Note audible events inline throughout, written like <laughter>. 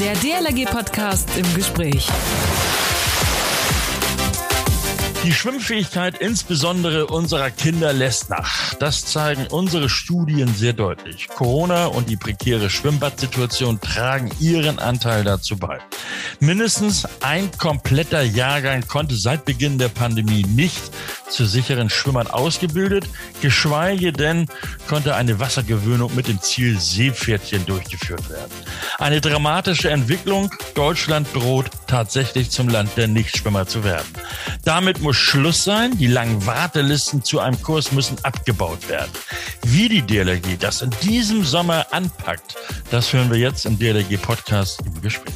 Der DLRG-Podcast im Gespräch. Die Schwimmfähigkeit insbesondere unserer Kinder lässt nach. Das zeigen unsere Studien sehr deutlich. Corona und die prekäre Schwimmbadsituation tragen ihren Anteil dazu bei. Mindestens ein kompletter Jahrgang konnte seit Beginn der Pandemie nicht zu sicheren Schwimmern ausgebildet, geschweige denn konnte eine Wassergewöhnung mit dem Ziel Seepferdchen durchgeführt werden. Eine dramatische Entwicklung. Deutschland droht tatsächlich zum Land der Nichtschwimmer zu werden. Damit muss Schluss sein. Die langen Wartelisten zu einem Kurs müssen abgebaut werden. Wie die DLRG das in diesem Sommer anpackt, das hören wir jetzt im DLRG Podcast im Gespräch.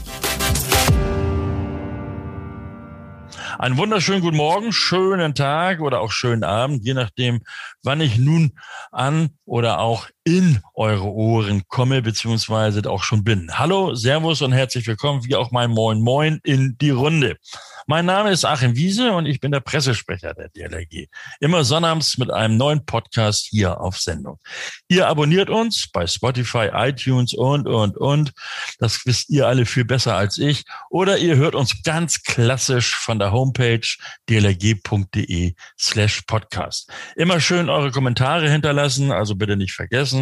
Einen wunderschönen guten Morgen, schönen Tag oder auch schönen Abend, je nachdem, wann ich nun an oder auch in eure Ohren komme, beziehungsweise auch schon bin. Hallo, Servus und herzlich willkommen, wie auch mein Moin Moin in die Runde. Mein Name ist Achim Wiese und ich bin der Pressesprecher der DLRG. Immer sonnabends mit einem neuen Podcast hier auf Sendung. Ihr abonniert uns bei Spotify, iTunes und, und, und. Das wisst ihr alle viel besser als ich. Oder ihr hört uns ganz klassisch von der Homepage dlrg.de slash podcast. Immer schön eure Kommentare hinterlassen, also bitte nicht vergessen.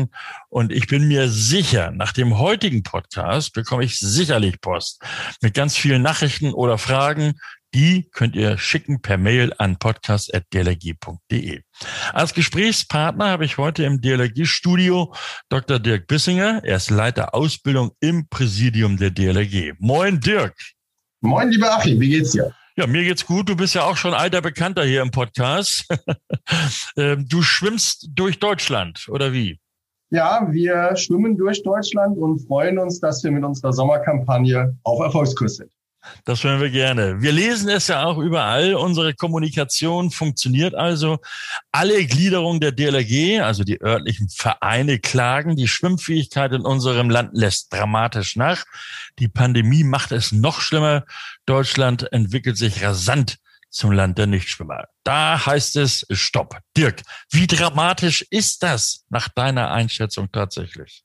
Und ich bin mir sicher, nach dem heutigen Podcast bekomme ich sicherlich Post mit ganz vielen Nachrichten oder Fragen die könnt ihr schicken per Mail an podcast.dlg.de. Als Gesprächspartner habe ich heute im DLRG-Studio Dr. Dirk Bissinger. Er ist Leiter Ausbildung im Präsidium der DLRG. Moin, Dirk. Moin, lieber Achim, wie geht's dir? Ja, mir geht's gut. Du bist ja auch schon alter Bekannter hier im Podcast. <laughs> Ähm, du schwimmst durch Deutschland, oder wie? Ja, wir schwimmen durch Deutschland und freuen uns, dass wir mit unserer Sommerkampagne auf Erfolgskurs sind. Das hören wir gerne. Wir lesen es ja auch überall. Unsere Kommunikation funktioniert also. Alle Gliederungen der DLRG, also die örtlichen Vereine, klagen. Die Schwimmfähigkeit in unserem Land lässt dramatisch nach. Die Pandemie macht es noch schlimmer. Deutschland entwickelt sich rasant zum Land der Nichtschwimmer. Da heißt es Stopp. Dirk, wie dramatisch ist das nach deiner Einschätzung tatsächlich?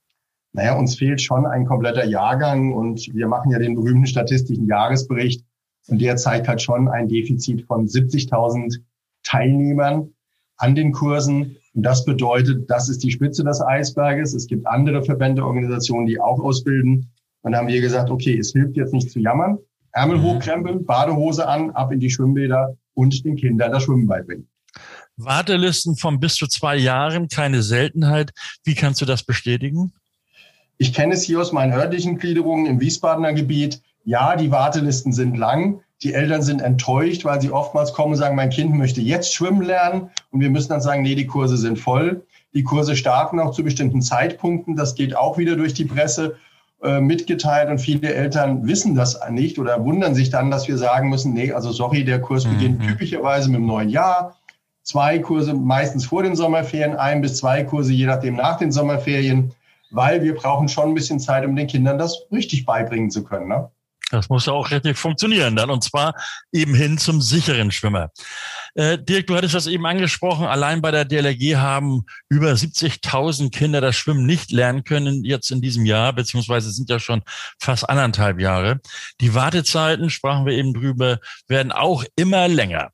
naja, uns fehlt schon ein kompletter Jahrgang und wir machen ja den berühmten statistischen Jahresbericht und der zeigt halt schon ein Defizit von 70.000 Teilnehmern an den Kursen. Und das bedeutet, das ist die Spitze des Eisberges. Es gibt andere Verbände, Organisationen, die auch ausbilden. Und da haben wir gesagt, okay, es hilft jetzt nicht zu jammern. Ärmel mhm. hochkrempeln, Badehose an, ab in die Schwimmbäder und den Kindern das Schwimmen beibringen. Wartelisten von bis zu zwei Jahren, keine Seltenheit. Wie kannst du das bestätigen? Ich kenne es hier aus meinen örtlichen Gliederungen im Wiesbadener Gebiet. Ja, die Wartelisten sind lang. Die Eltern sind enttäuscht, weil sie oftmals kommen und sagen, mein Kind möchte jetzt schwimmen lernen. Und wir müssen dann sagen, nee, die Kurse sind voll. Die Kurse starten auch zu bestimmten Zeitpunkten. Das geht auch wieder durch die Presse äh, mitgeteilt. Und viele Eltern wissen das nicht oder wundern sich dann, dass wir sagen müssen, nee, also sorry, der Kurs mhm. beginnt typischerweise mit dem neuen Jahr. Zwei Kurse meistens vor den Sommerferien, ein bis zwei Kurse, je nachdem nach den Sommerferien weil wir brauchen schon ein bisschen Zeit, um den Kindern das richtig beibringen zu können. Ne? Das muss ja auch richtig funktionieren dann und zwar eben hin zum sicheren Schwimmer. Äh, Dirk, du hattest das eben angesprochen. Allein bei der DLRG haben über 70.000 Kinder das Schwimmen nicht lernen können jetzt in diesem Jahr, beziehungsweise sind ja schon fast anderthalb Jahre. Die Wartezeiten, sprachen wir eben drüber, werden auch immer länger.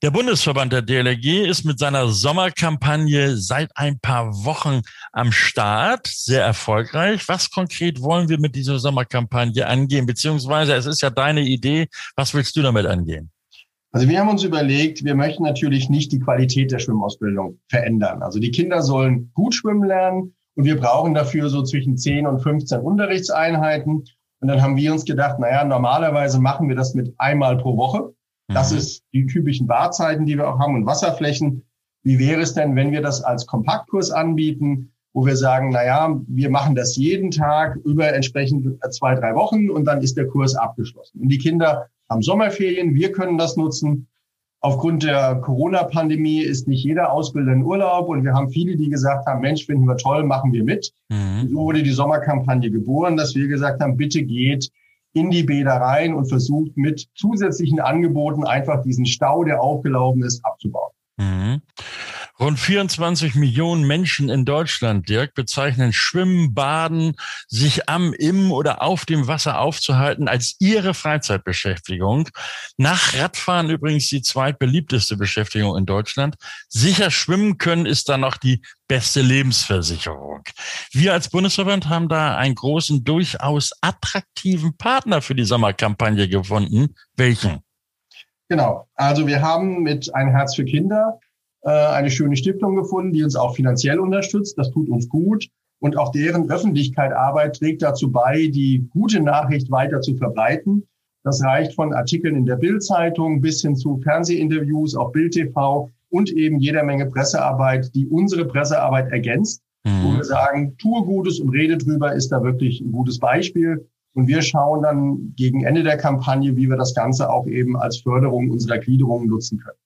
Der Bundesverband der DLRG ist mit seiner Sommerkampagne seit ein paar Wochen am Start, sehr erfolgreich. Was konkret wollen wir mit dieser Sommerkampagne angehen? Beziehungsweise es ist ja deine Idee. Was willst du damit angehen? Also wir haben uns überlegt, wir möchten natürlich nicht die Qualität der Schwimmausbildung verändern. Also die Kinder sollen gut schwimmen lernen und wir brauchen dafür so zwischen 10 und 15 Unterrichtseinheiten. Und dann haben wir uns gedacht, naja, normalerweise machen wir das mit einmal pro Woche. Das mhm. ist die typischen Barzeiten, die wir auch haben und Wasserflächen. Wie wäre es denn, wenn wir das als Kompaktkurs anbieten, wo wir sagen, na ja, wir machen das jeden Tag über entsprechend zwei, drei Wochen und dann ist der Kurs abgeschlossen. Und die Kinder haben Sommerferien, wir können das nutzen. Aufgrund der Corona-Pandemie ist nicht jeder Ausbilder in Urlaub und wir haben viele, die gesagt haben, Mensch, finden wir toll, machen wir mit. Mhm. So wurde die Sommerkampagne geboren, dass wir gesagt haben, bitte geht in die Bäder rein und versucht mit zusätzlichen Angeboten einfach diesen Stau, der aufgelaufen ist, abzubauen. Mhm. Rund 24 Millionen Menschen in Deutschland, Dirk, bezeichnen Schwimmen, Baden, sich am, im oder auf dem Wasser aufzuhalten als ihre Freizeitbeschäftigung. Nach Radfahren übrigens die zweitbeliebteste Beschäftigung in Deutschland. Sicher schwimmen können ist dann noch die beste Lebensversicherung. Wir als Bundesverband haben da einen großen, durchaus attraktiven Partner für die Sommerkampagne gefunden. Welchen? Genau. Also wir haben mit Ein Herz für Kinder äh, eine schöne Stiftung gefunden, die uns auch finanziell unterstützt. Das tut uns gut. Und auch deren Öffentlichkeitsarbeit trägt dazu bei, die gute Nachricht weiter zu verbreiten. Das reicht von Artikeln in der Bildzeitung bis hin zu Fernsehinterviews auf Bild TV und eben jeder Menge Pressearbeit, die unsere Pressearbeit ergänzt, mhm. wo wir sagen, tue Gutes und rede drüber, ist da wirklich ein gutes Beispiel. Und wir schauen dann gegen Ende der Kampagne, wie wir das Ganze auch eben als Förderung unserer Gliederung nutzen können.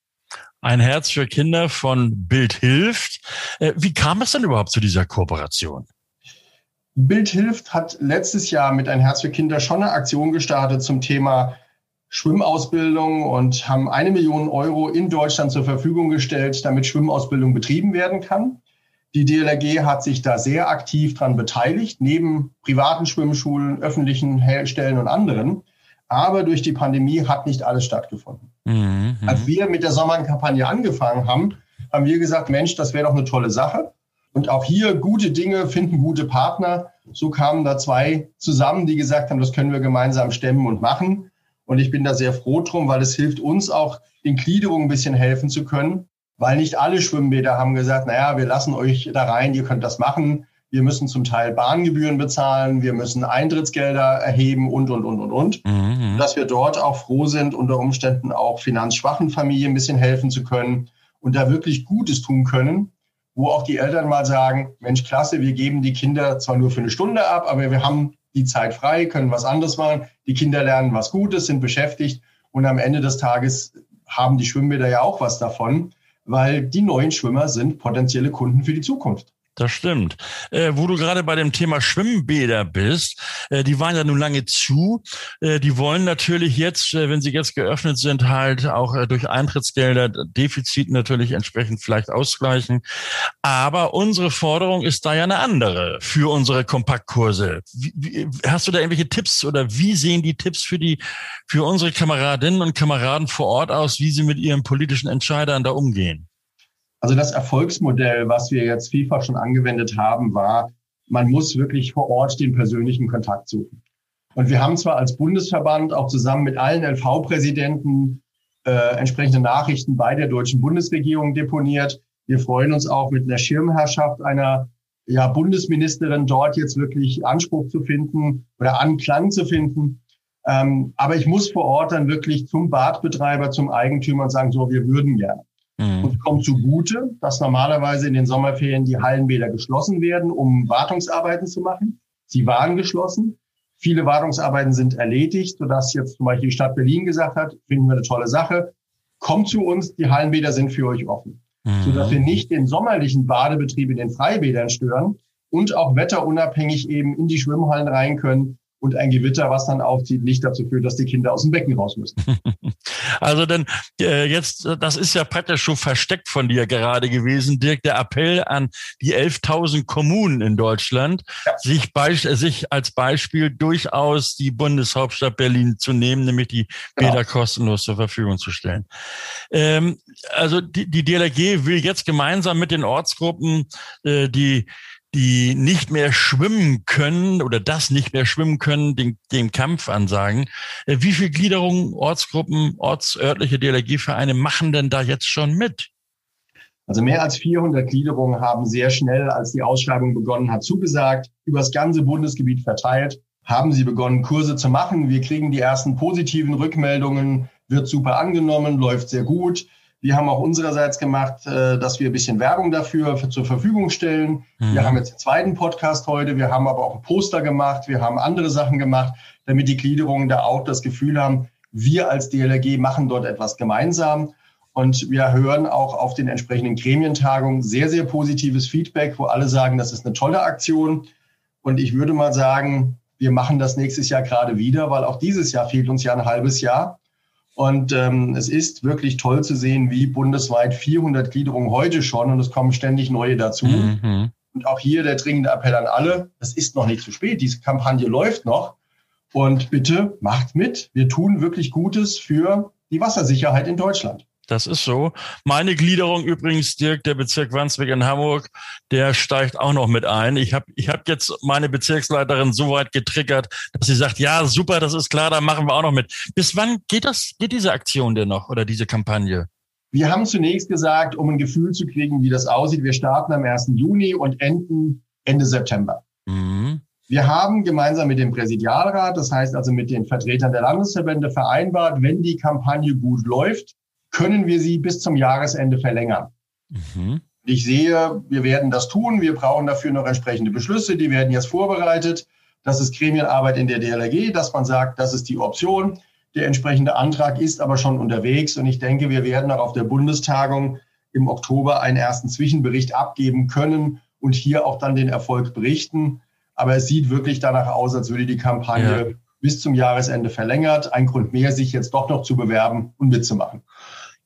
Ein Herz für Kinder von Bild hilft. Äh, wie kam es denn überhaupt zu dieser Kooperation? Bild hilft hat letztes Jahr mit Ein Herz für Kinder schon eine Aktion gestartet zum Thema Schwimmausbildung und haben eine Million Euro in Deutschland zur Verfügung gestellt, damit Schwimmausbildung betrieben werden kann. Die DLRG hat sich da sehr aktiv dran beteiligt, neben privaten Schwimmschulen, öffentlichen Stellen und anderen. Aber durch die Pandemie hat nicht alles stattgefunden. Mhm. Als wir mit der Sommerkampagne angefangen haben, haben wir gesagt, Mensch, das wäre doch eine tolle Sache. Und auch hier gute Dinge finden gute Partner. So kamen da zwei zusammen, die gesagt haben, das können wir gemeinsam stemmen und machen. Und ich bin da sehr froh drum, weil es hilft uns auch, den Gliederungen ein bisschen helfen zu können. Weil nicht alle Schwimmbäder haben gesagt, naja, wir lassen euch da rein, ihr könnt das machen. Wir müssen zum Teil Bahngebühren bezahlen, wir müssen Eintrittsgelder erheben und, und, und, und, und. Mhm. Dass wir dort auch froh sind, unter Umständen auch finanzschwachen Familien ein bisschen helfen zu können und da wirklich Gutes tun können, wo auch die Eltern mal sagen, Mensch, klasse, wir geben die Kinder zwar nur für eine Stunde ab, aber wir haben die Zeit frei, können was anderes machen. Die Kinder lernen was Gutes, sind beschäftigt und am Ende des Tages haben die Schwimmbäder ja auch was davon, weil die neuen Schwimmer sind potenzielle Kunden für die Zukunft. Das stimmt. Äh, wo du gerade bei dem Thema Schwimmbäder bist, äh, die waren ja nun lange zu. Äh, die wollen natürlich jetzt, äh, wenn sie jetzt geöffnet sind, halt auch äh, durch Eintrittsgelder Defizit natürlich entsprechend vielleicht ausgleichen. Aber unsere Forderung ist da ja eine andere für unsere Kompaktkurse. Wie, wie, hast du da irgendwelche Tipps oder wie sehen die Tipps für die, für unsere Kameradinnen und Kameraden vor Ort aus, wie sie mit ihren politischen Entscheidern da umgehen? Also das Erfolgsmodell, was wir jetzt FIFA schon angewendet haben, war, man muss wirklich vor Ort den persönlichen Kontakt suchen. Und wir haben zwar als Bundesverband auch zusammen mit allen LV-Präsidenten äh, entsprechende Nachrichten bei der deutschen Bundesregierung deponiert. Wir freuen uns auch mit einer Schirmherrschaft einer ja, Bundesministerin dort jetzt wirklich Anspruch zu finden oder Anklang zu finden. Ähm, aber ich muss vor Ort dann wirklich zum Badbetreiber, zum Eigentümer und sagen, so, wir würden gerne. Mhm. Und kommt zugute, dass normalerweise in den Sommerferien die Hallenbäder geschlossen werden, um Wartungsarbeiten zu machen. Sie waren geschlossen. Viele Wartungsarbeiten sind erledigt, sodass jetzt zum Beispiel die Stadt Berlin gesagt hat, finden wir eine tolle Sache. Kommt zu uns, die Hallenbäder sind für euch offen. Mhm. Sodass wir nicht den sommerlichen Badebetrieb in den Freibädern stören und auch wetterunabhängig eben in die Schwimmhallen rein können, und ein Gewitter, was dann aufzieht, nicht dazu führt, dass die Kinder aus dem Becken raus müssen. <laughs> Also denn äh, jetzt, das ist ja praktisch schon versteckt von dir gerade gewesen, Dirk, der Appell an die 11.000 Kommunen in Deutschland, ja. sich, sich als Beispiel durchaus die Bundeshauptstadt Berlin zu nehmen, nämlich die genau. Bäder kostenlos zur Verfügung zu stellen. Ähm, also die, die DLRG will jetzt gemeinsam mit den Ortsgruppen äh, die die nicht mehr schwimmen können oder das nicht mehr schwimmen können, den, den Kampf ansagen. Äh, wie viel Gliederungen, Ortsgruppen, ortsörtliche DLRG-Vereine machen denn da jetzt schon mit? Also mehr als 400 Gliederungen haben sehr schnell, als die Ausschreibung begonnen hat, zugesagt, über das ganze Bundesgebiet verteilt, haben sie begonnen, Kurse zu machen. Wir kriegen die ersten positiven Rückmeldungen, wird super angenommen, läuft sehr gut. Wir haben auch unsererseits gemacht, äh, dass wir ein bisschen Werbung dafür zur Verfügung stellen. Mhm. Wir haben jetzt den zweiten Podcast heute. Wir haben aber auch ein Poster gemacht. Wir haben andere Sachen gemacht, damit die Gliederungen da auch das Gefühl haben, wir als DLRG machen dort etwas gemeinsam. Und wir hören auch auf den entsprechenden Gremientagungen sehr, sehr positives Feedback, wo alle sagen, das ist eine tolle Aktion. Und ich würde mal sagen, wir machen das nächstes Jahr gerade wieder, weil auch dieses Jahr fehlt uns ja ein halbes Jahr. Und ähm, es ist wirklich toll zu sehen, wie bundesweit 400 Gliederungen heute schon und es kommen ständig neue dazu. Mhm. Und auch hier der dringende Appell an alle, es ist noch nicht zu spät, diese Kampagne läuft noch. Und bitte macht mit. Wir tun wirklich Gutes für die Wassersicherheit in Deutschland. Das ist so. Meine Gliederung übrigens, Dirk, der Bezirk Wandsbek in Hamburg, der steigt auch noch mit ein. Ich habe ich hab jetzt meine Bezirksleiterin so weit getriggert, dass sie sagt, ja, super, das ist klar, da machen wir auch noch mit. Bis wann geht das, geht diese Aktion denn noch oder diese Kampagne? Wir haben zunächst gesagt, um ein Gefühl zu kriegen, wie das aussieht, wir starten am 1. Juni und enden Ende September. Mhm. Wir haben gemeinsam mit dem Präsidialrat, das heißt also mit den Vertretern der Landesverbände vereinbart, wenn die Kampagne gut läuft, können wir sie bis zum Jahresende verlängern. Mhm. Ich sehe, wir werden das tun. Wir brauchen dafür noch entsprechende Beschlüsse. Die werden jetzt vorbereitet. Das ist Gremienarbeit in der DLRG, dass man sagt, das ist die Option. Der entsprechende Antrag ist aber schon unterwegs. Und ich denke, wir werden auch auf der Bundestagung im Oktober einen ersten Zwischenbericht abgeben können und hier auch dann den Erfolg berichten. Aber es sieht wirklich danach aus, als würde die Kampagne ja. bis zum Jahresende verlängert. Ein Grund mehr, sich jetzt doch noch zu bewerben und mitzumachen.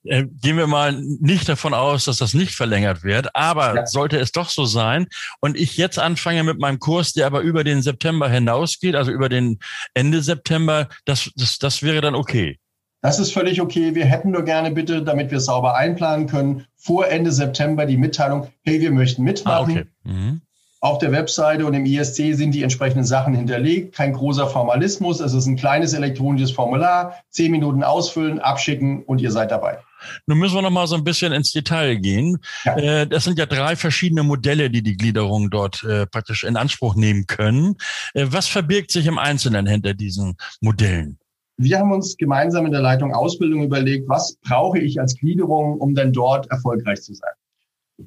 Äh, gehen wir mal nicht davon aus, dass das nicht verlängert wird, aber ja. sollte es doch so sein und ich jetzt anfange mit meinem Kurs, der aber über den September hinausgeht, also über den Ende September, das, das, das wäre dann okay. Das ist völlig okay. Wir hätten nur gerne bitte, damit wir sauber einplanen können, vor Ende September die Mitteilung, hey, wir möchten mitmachen. Ah, okay. mhm. Auf der Webseite und im ISC sind die entsprechenden Sachen hinterlegt. Kein großer Formalismus. Es ist ein kleines elektronisches Formular. Zehn Minuten ausfüllen, abschicken und ihr seid dabei. Nun müssen wir noch mal so ein bisschen ins Detail gehen. Ja. Äh, das sind ja drei verschiedene Modelle, die die Gliederung dort äh, praktisch in Anspruch nehmen können. Äh, was verbirgt sich im Einzelnen hinter diesen Modellen? Wir haben uns gemeinsam in der Leitung Ausbildung überlegt, was brauche ich als Gliederung, um denn dort erfolgreich zu sein.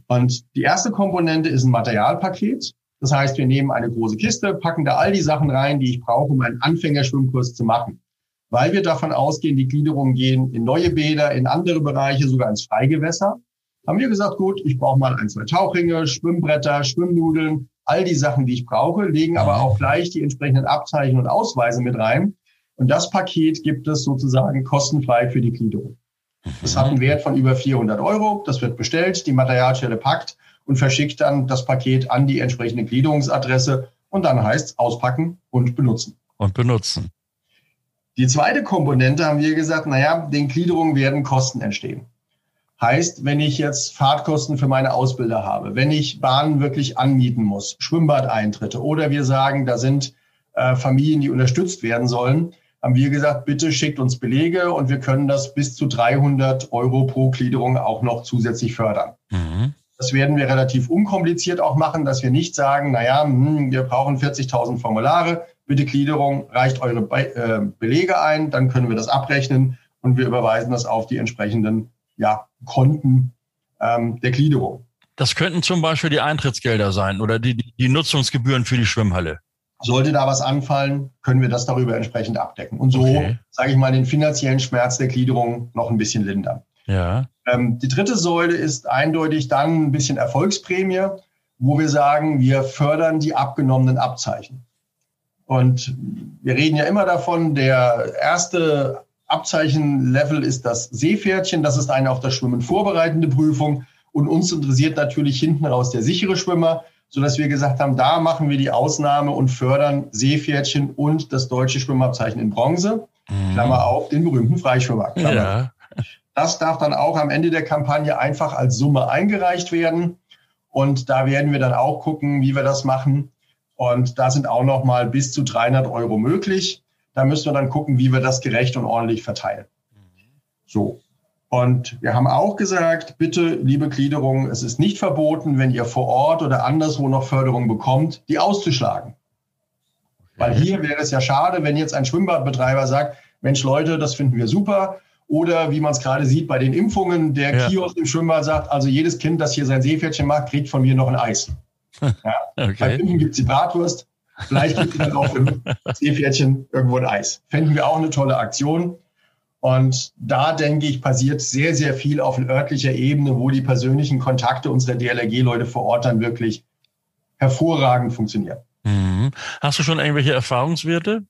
Und die erste Komponente ist ein Materialpaket. Das heißt, wir nehmen eine große Kiste, packen da all die Sachen rein, die ich brauche, um einen Anfängerschwimmkurs zu machen weil wir davon ausgehen, die Gliederungen gehen in neue Bäder, in andere Bereiche, sogar ins Freigewässer, haben wir gesagt, gut, ich brauche mal ein, zwei Tauchringe, Schwimmbretter, Schwimmnudeln, all die Sachen, die ich brauche, legen aber mhm. auch gleich die entsprechenden Abzeichen und Ausweise mit rein. Und das Paket gibt es sozusagen kostenfrei für die Gliederung. Das hat einen Wert von über 400 Euro. Das wird bestellt, die Materialstelle packt und verschickt dann das Paket an die entsprechende Gliederungsadresse. Und dann heißt es auspacken und benutzen. Und benutzen. Die zweite Komponente haben wir gesagt, naja, den Gliederungen werden Kosten entstehen. Heißt, wenn ich jetzt Fahrtkosten für meine Ausbilder habe, wenn ich Bahnen wirklich anmieten muss, Schwimmbadeintritte oder wir sagen, da sind äh, Familien, die unterstützt werden sollen, haben wir gesagt, bitte schickt uns Belege und wir können das bis zu 300 Euro pro Gliederung auch noch zusätzlich fördern. Mhm. Das werden wir relativ unkompliziert auch machen, dass wir nicht sagen, naja, hm, wir brauchen 40.000 Formulare, bitte Gliederung, reicht eure Be äh, Belege ein, dann können wir das abrechnen und wir überweisen das auf die entsprechenden ja, Konten ähm, der Gliederung. Das könnten zum Beispiel die Eintrittsgelder sein oder die, die Nutzungsgebühren für die Schwimmhalle. Sollte da was anfallen, können wir das darüber entsprechend abdecken. Und so, okay. sage ich mal, den finanziellen Schmerz der Gliederung noch ein bisschen lindern. Ja. Ähm, die dritte Säule ist eindeutig dann ein bisschen Erfolgsprämie, wo wir sagen, wir fördern die abgenommenen Abzeichen. Und wir reden ja immer davon, der erste Abzeichenlevel ist das Seepferdchen. Das ist eine auf das Schwimmen vorbereitende Prüfung. Und uns interessiert natürlich hinten raus der sichere Schwimmer, sodass wir gesagt haben, da machen wir die Ausnahme und fördern Seepferdchen und das deutsche Schwimmabzeichen in Bronze. Mhm. Klammer auf, den berühmten Freischwimmer. Klammer. Ja. Das darf dann auch am Ende der Kampagne einfach als Summe eingereicht werden. Und da werden wir dann auch gucken, wie wir das machen. Und da sind auch noch mal bis zu 300 Euro möglich. Da müssen wir dann gucken, wie wir das gerecht und ordentlich verteilen. So. Und wir haben auch gesagt, bitte, liebe Gliederung, es ist nicht verboten, wenn ihr vor Ort oder anderswo noch Förderung bekommt, die auszuschlagen. Weil hier wäre es ja schade, wenn jetzt ein Schwimmbadbetreiber sagt, Mensch Leute, das finden wir super. Oder wie man es gerade sieht bei den Impfungen, der ja. Kiosk im Schwimmbad sagt, also jedes Kind, das hier sein Seepferdchen macht, kriegt von mir noch ein Eis. Ja. <laughs> Okay. Bei Finden gibt es die Bratwurst. Vielleicht gibt es dann auch im <laughs> Seepferdchen irgendwo ein Eis. Fänden wir auch eine tolle Aktion. Und da denke ich, passiert sehr, sehr viel auf örtlicher Ebene, wo die persönlichen Kontakte unserer DLRG-Leute vor Ort dann wirklich hervorragend funktionieren. Mhm. Hast du schon irgendwelche Erfahrungswerte?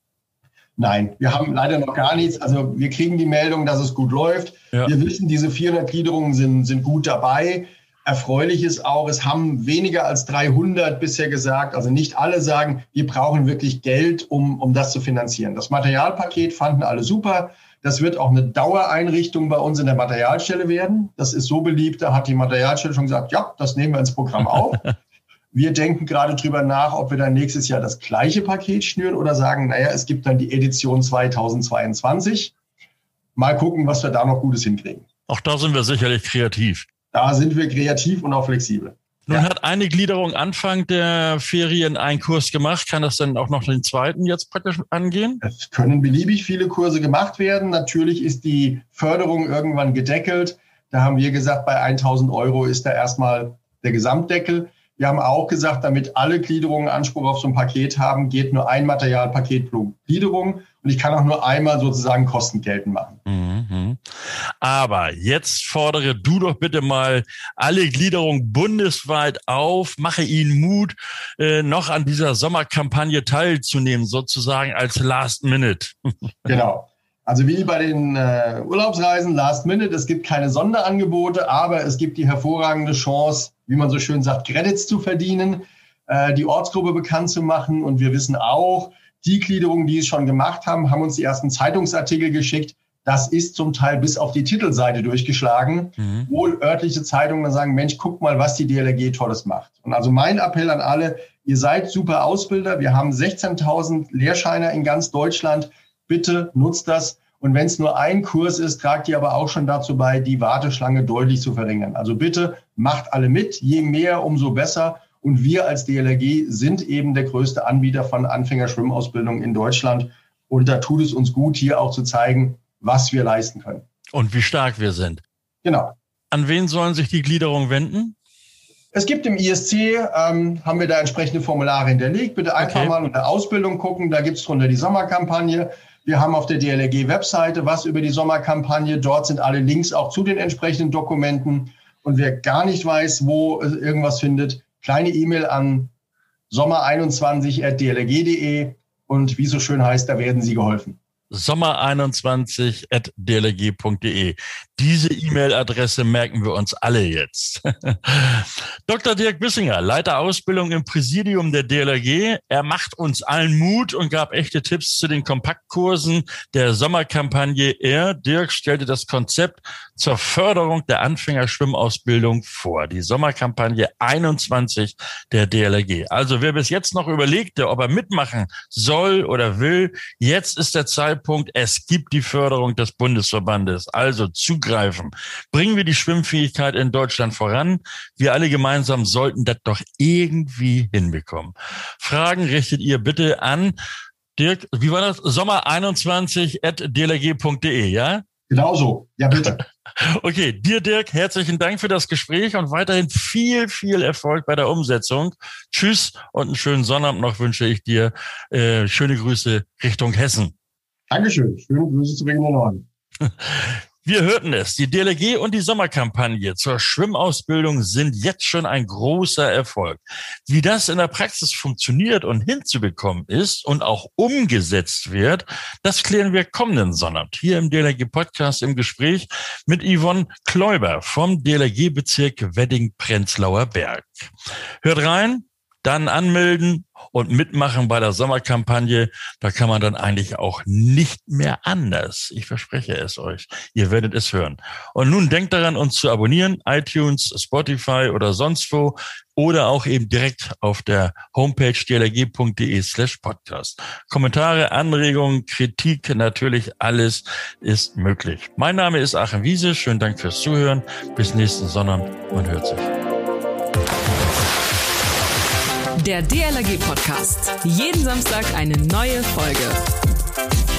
Nein, wir haben leider noch gar nichts. Also wir kriegen die Meldung, dass es gut läuft. Ja. Wir wissen, diese 400 Gliederungen sind, sind gut dabei. Erfreulich ist auch, es haben weniger als 300 bisher gesagt, also nicht alle sagen, wir brauchen wirklich Geld, um, um das zu finanzieren. Das Materialpaket fanden alle super. Das wird auch eine Dauereinrichtung bei uns in der Materialstelle werden. Das ist so beliebt, da hat die Materialstelle schon gesagt, ja, das nehmen wir ins Programm auf. <laughs> Wir denken gerade drüber nach, ob wir dann nächstes Jahr das gleiche Paket schnüren oder sagen, naja, es gibt dann die Edition 2022. Mal gucken, was wir da noch Gutes hinkriegen. Auch da sind wir sicherlich kreativ. Da sind wir kreativ und auch flexibel. Nun ja. hat eine Gliederung Anfang der Ferien einen Kurs gemacht. Kann das denn auch noch den zweiten jetzt praktisch angehen? Es können beliebig viele Kurse gemacht werden. Natürlich ist die Förderung irgendwann gedeckelt. Da haben wir gesagt, bei 1000 Euro ist da erstmal der Gesamtdeckel. Wir haben auch gesagt, damit alle Gliederungen Anspruch auf so ein Paket haben, geht nur ein Materialpaket pro Gliederung. Und ich kann auch nur einmal sozusagen Kosten geltend machen. Mhm. Aber jetzt fordere du doch bitte mal alle Gliederungen bundesweit auf, mache ihnen Mut, äh, noch an dieser Sommerkampagne teilzunehmen, sozusagen als Last Minute. <laughs> genau. Also wie bei den äh, Urlaubsreisen, Last Minute, es gibt keine Sonderangebote, aber es gibt die hervorragende Chance, wie man so schön sagt, Credits zu verdienen, äh, die Ortsgruppe bekannt zu machen. Und wir wissen auch, die Gliederungen, die es schon gemacht haben, haben uns die ersten Zeitungsartikel geschickt. Das ist zum Teil bis auf die Titelseite durchgeschlagen, mhm. wo örtliche Zeitungen dann sagen, Mensch, guck mal, was die DLRG Tolles macht. Und also mein Appell an alle, ihr seid super Ausbilder. Wir haben 16.000 Lehrscheiner in ganz Deutschland. Bitte nutzt das. Und wenn es nur ein Kurs ist, tragt ihr aber auch schon dazu bei, die Warteschlange deutlich zu verringern. Also bitte macht alle mit. Je mehr, umso besser. Und wir als DLRG sind eben der größte Anbieter von Anfängerschwimmausbildung in Deutschland. Und da tut es uns gut, hier auch zu zeigen, was wir leisten können. Und wie stark wir sind. Genau. An wen sollen sich die Gliederungen wenden? Es gibt im ISC, ähm, haben wir da entsprechende Formulare hinterlegt. Bitte einfach okay. mal unter Ausbildung gucken. Da gibt es drunter die Sommerkampagne. Wir haben auf der DLRG-Webseite was über die Sommerkampagne. Dort sind alle Links auch zu den entsprechenden Dokumenten. Und wer gar nicht weiß, wo irgendwas findet, kleine E-Mail an sommer21.dlrg.de und wie so schön heißt, da werden Sie geholfen sommer21.dlg.de. Diese E-Mail-Adresse merken wir uns alle jetzt. <laughs> Dr. Dirk Bissinger, Leiter Ausbildung im Präsidium der DLRG. Er macht uns allen Mut und gab echte Tipps zu den Kompaktkursen der Sommerkampagne. Er, Dirk, stellte das Konzept zur Förderung der Anfängerschwimmausbildung vor. Die Sommerkampagne 21 der DLRG. Also wer bis jetzt noch überlegte, ob er mitmachen soll oder will, jetzt ist der Zeitpunkt. Es gibt die Förderung des Bundesverbandes. Also zugreifen. Bringen wir die Schwimmfähigkeit in Deutschland voran. Wir alle gemeinsam sollten das doch irgendwie hinbekommen. Fragen richtet ihr bitte an Dirk, wie war das? Sommer 21 at dlg.de, ja? Genauso. Ja, bitte. <laughs> Okay, dir Dirk, herzlichen Dank für das Gespräch und weiterhin viel, viel Erfolg bei der Umsetzung. Tschüss und einen schönen Sonnabend noch wünsche ich dir. Äh, schöne Grüße Richtung Hessen. Dankeschön. Schöne Grüße zu Region Norden. <laughs> Wir hörten es. Die DLG und die Sommerkampagne zur Schwimmausbildung sind jetzt schon ein großer Erfolg. Wie das in der Praxis funktioniert und hinzubekommen ist und auch umgesetzt wird, das klären wir kommenden Sonntag hier im DLG Podcast im Gespräch mit Yvonne Kläuber vom DLG Bezirk Wedding-Prenzlauer Berg. Hört rein, dann anmelden und mitmachen bei der Sommerkampagne. Da kann man dann eigentlich auch nicht mehr anders. Ich verspreche es euch. Ihr werdet es hören. Und nun denkt daran, uns zu abonnieren, iTunes, Spotify oder sonst wo oder auch eben direkt auf der Homepage dlg.de slash podcast. Kommentare, Anregungen, Kritik, natürlich alles ist möglich. Mein Name ist Achim Wiese. Schönen Dank fürs Zuhören. Bis nächsten Sonntag. Man hört sich. Der DLRG Podcast. Jeden Samstag eine neue Folge.